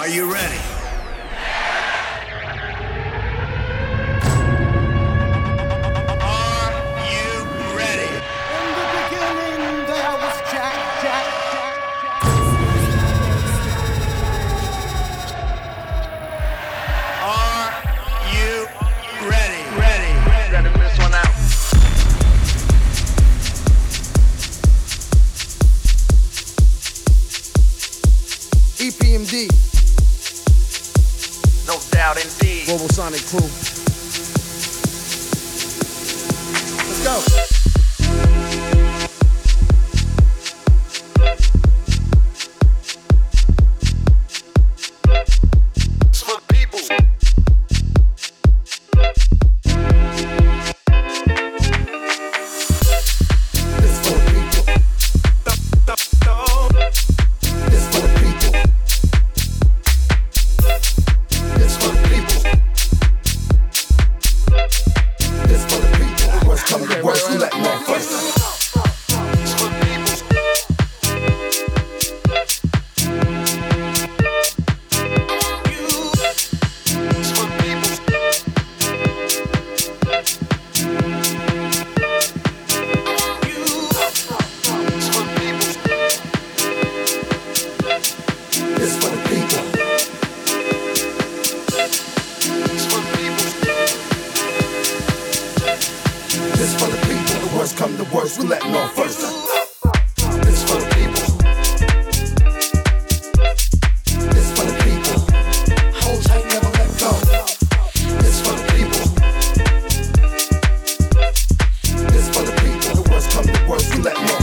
Are you ready? out. Global Sonic Crew. Let's go. Let's go.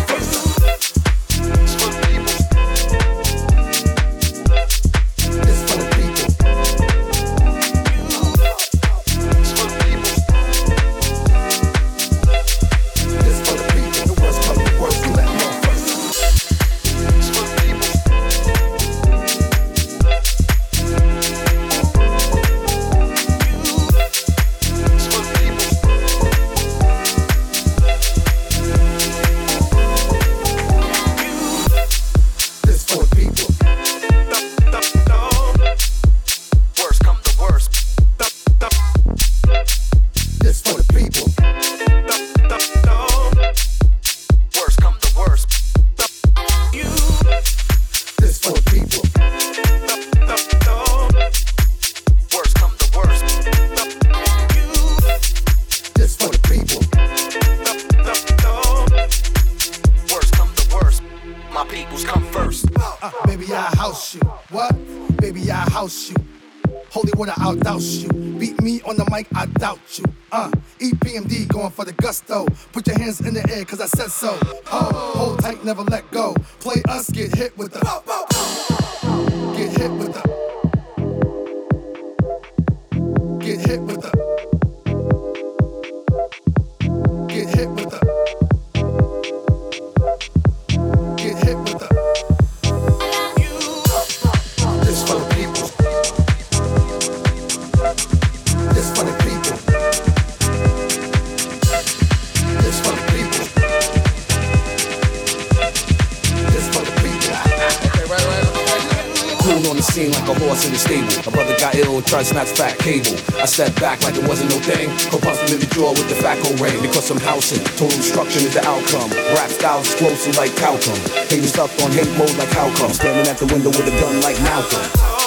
Try to snatch fat cable. I step back like it wasn't no thing. Him in the jaw with the fat ring. Because I'm housing, total destruction is the outcome. Rap style explosive like Calcum. Hating stuff on hate mode like how? Standing at the window with a gun like Malcolm.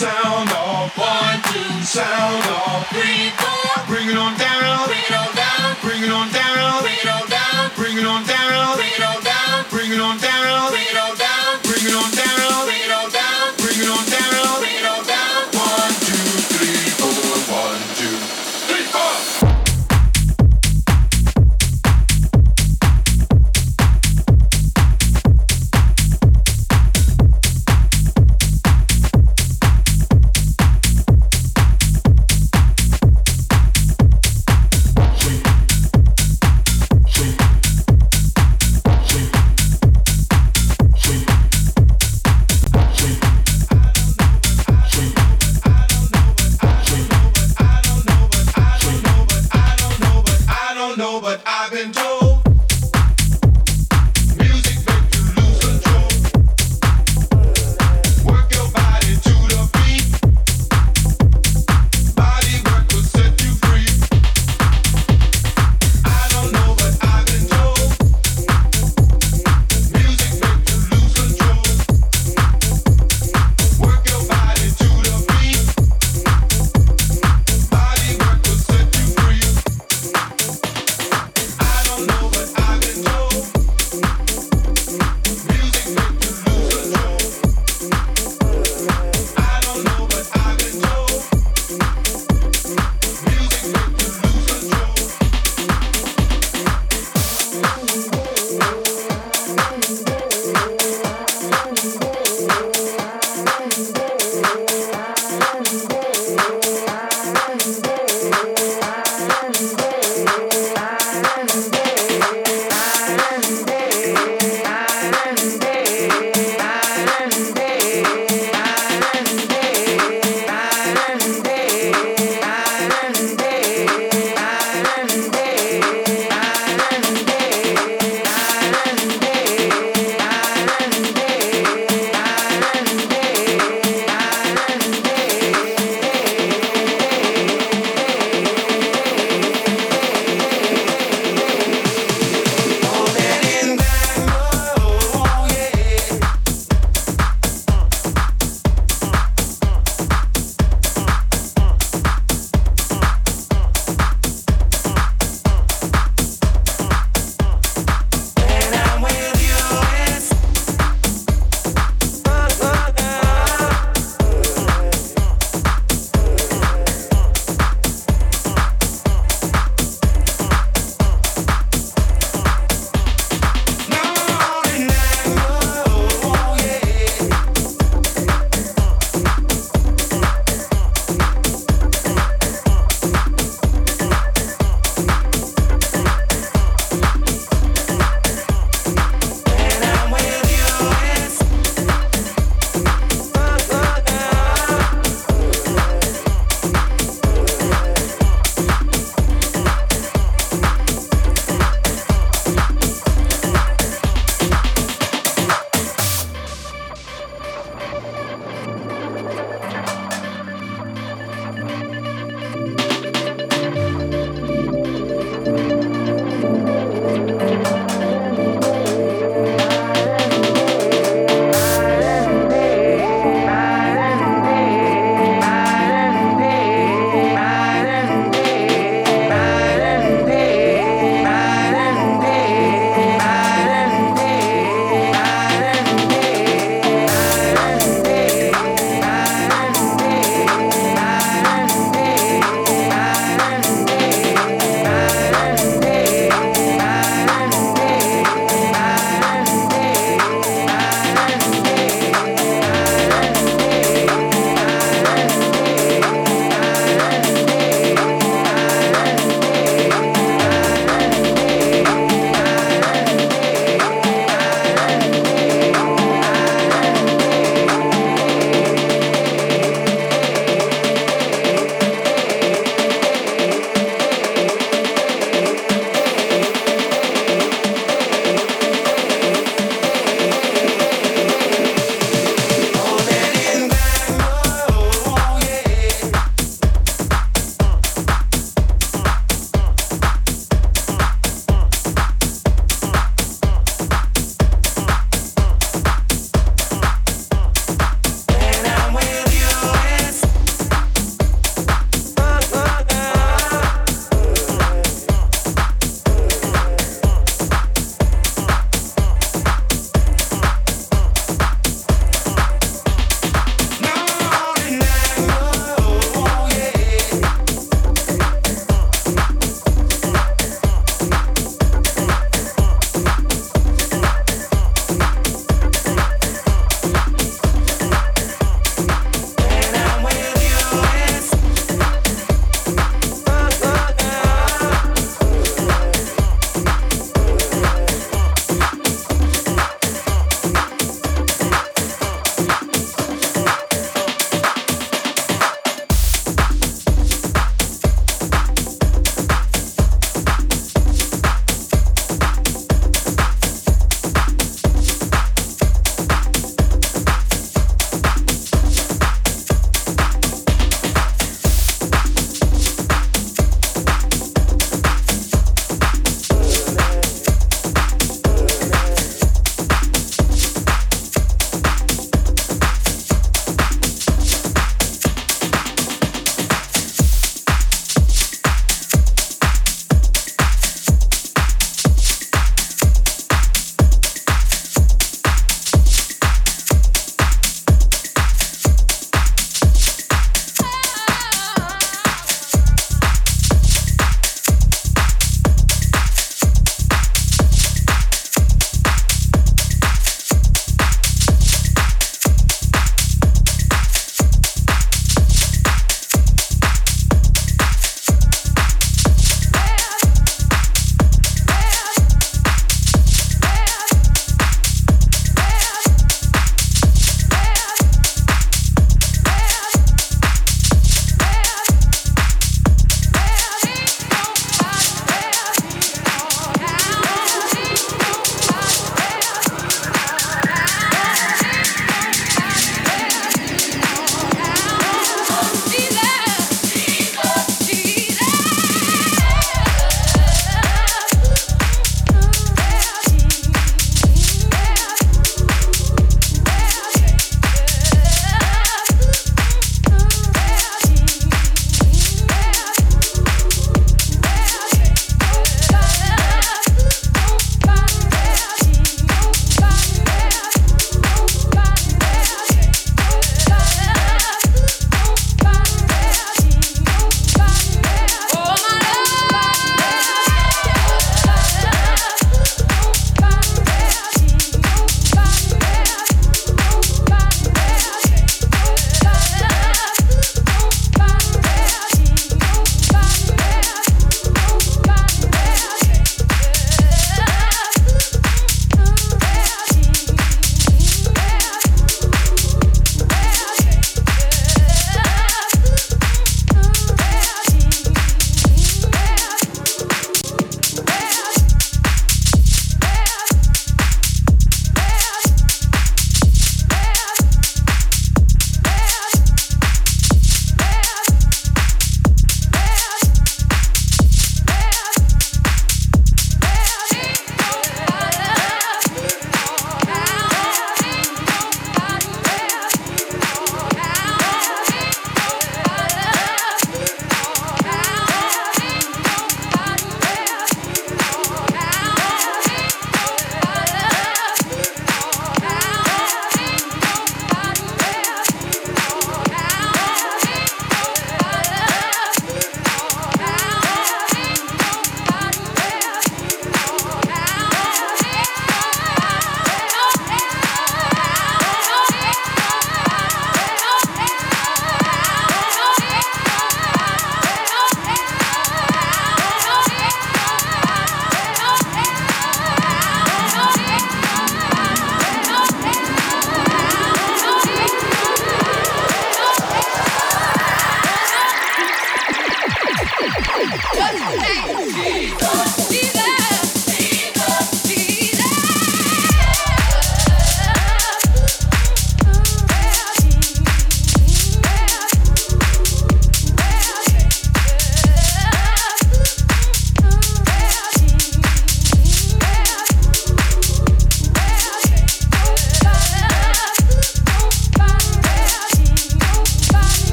Sound off, one, two, sound off, three, four, bring it on down, bring it on down, bring it on down, bring it on down, bring it on down, bring it on down, bring it on down,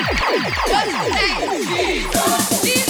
Just thank Jesus.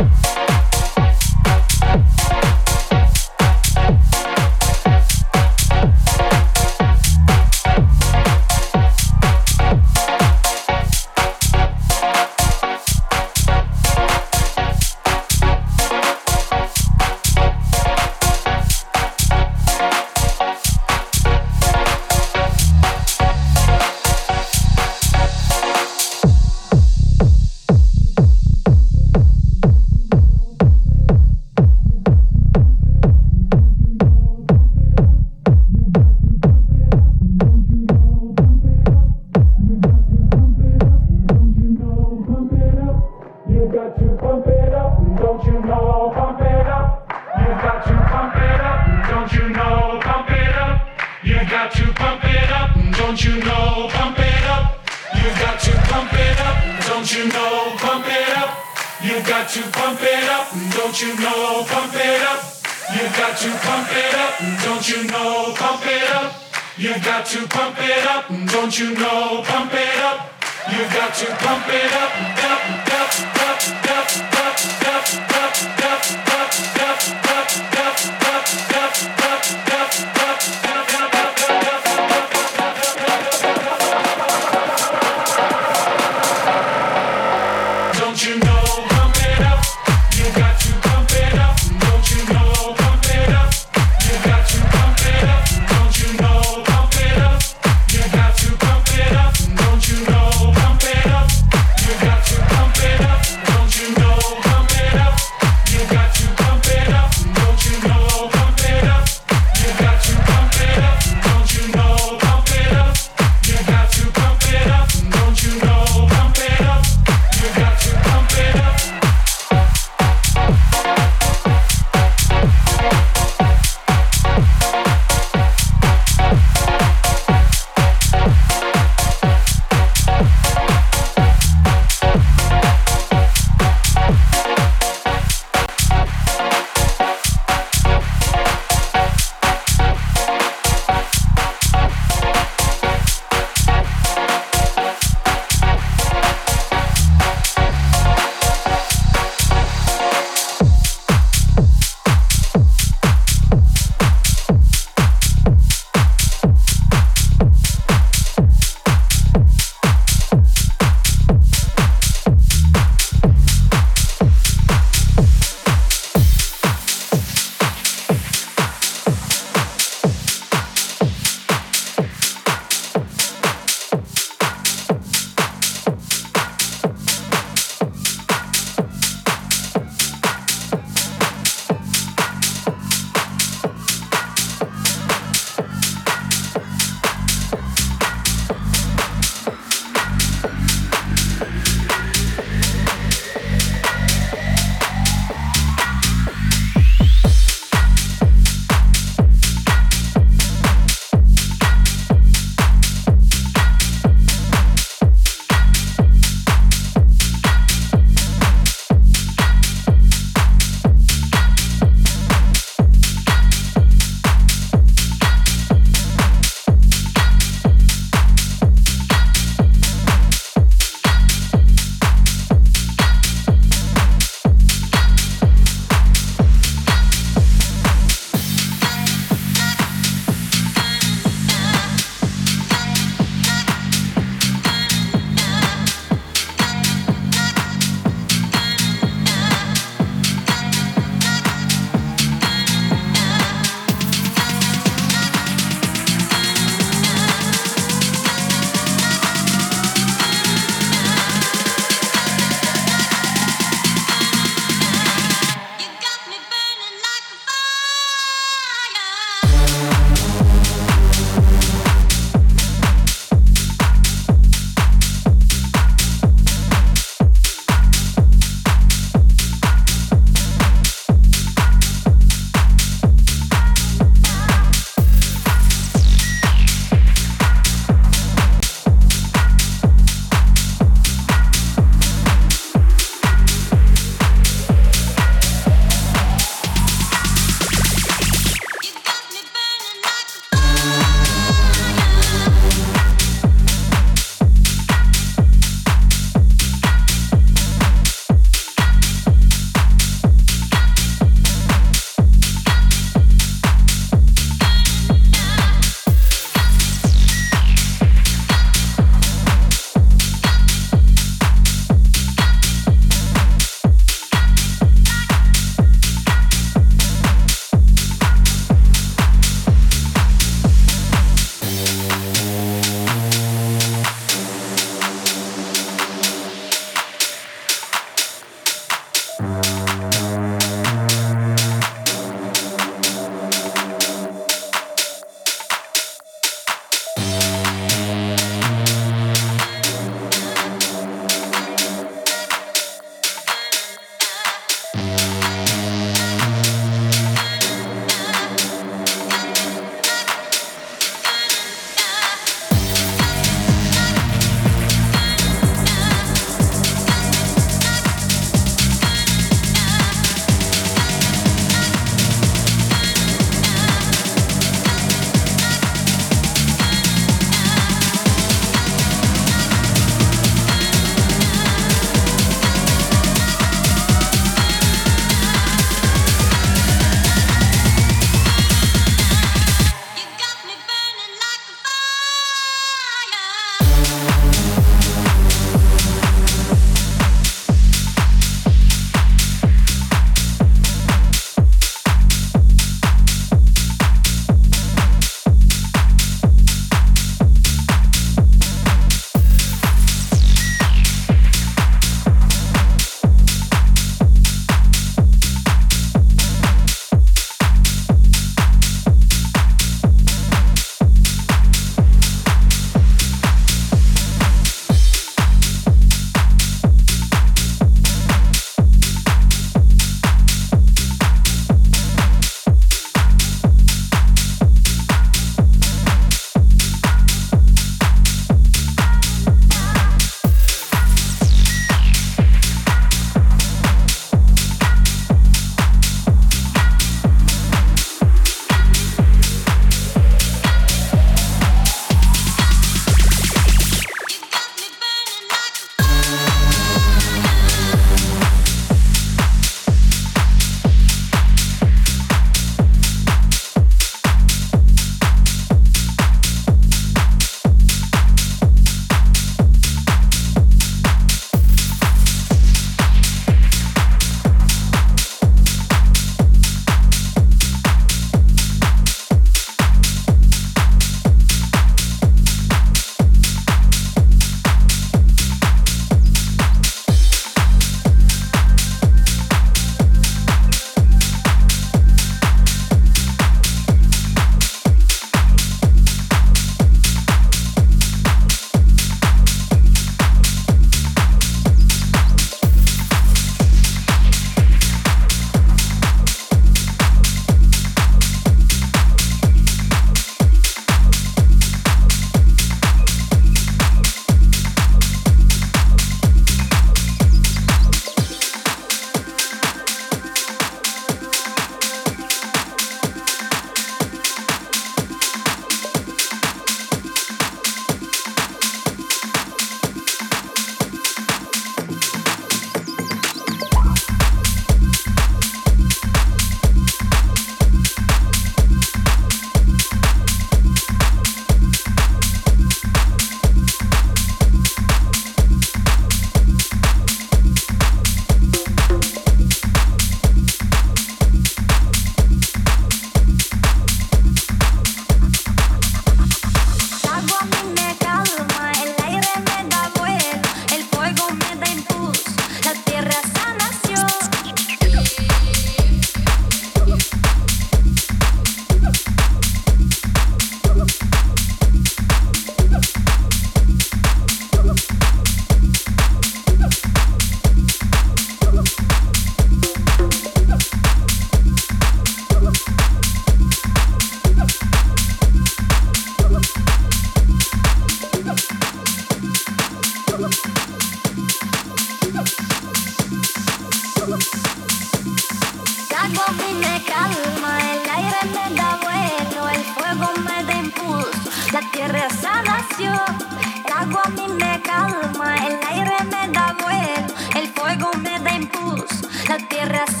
La tierra es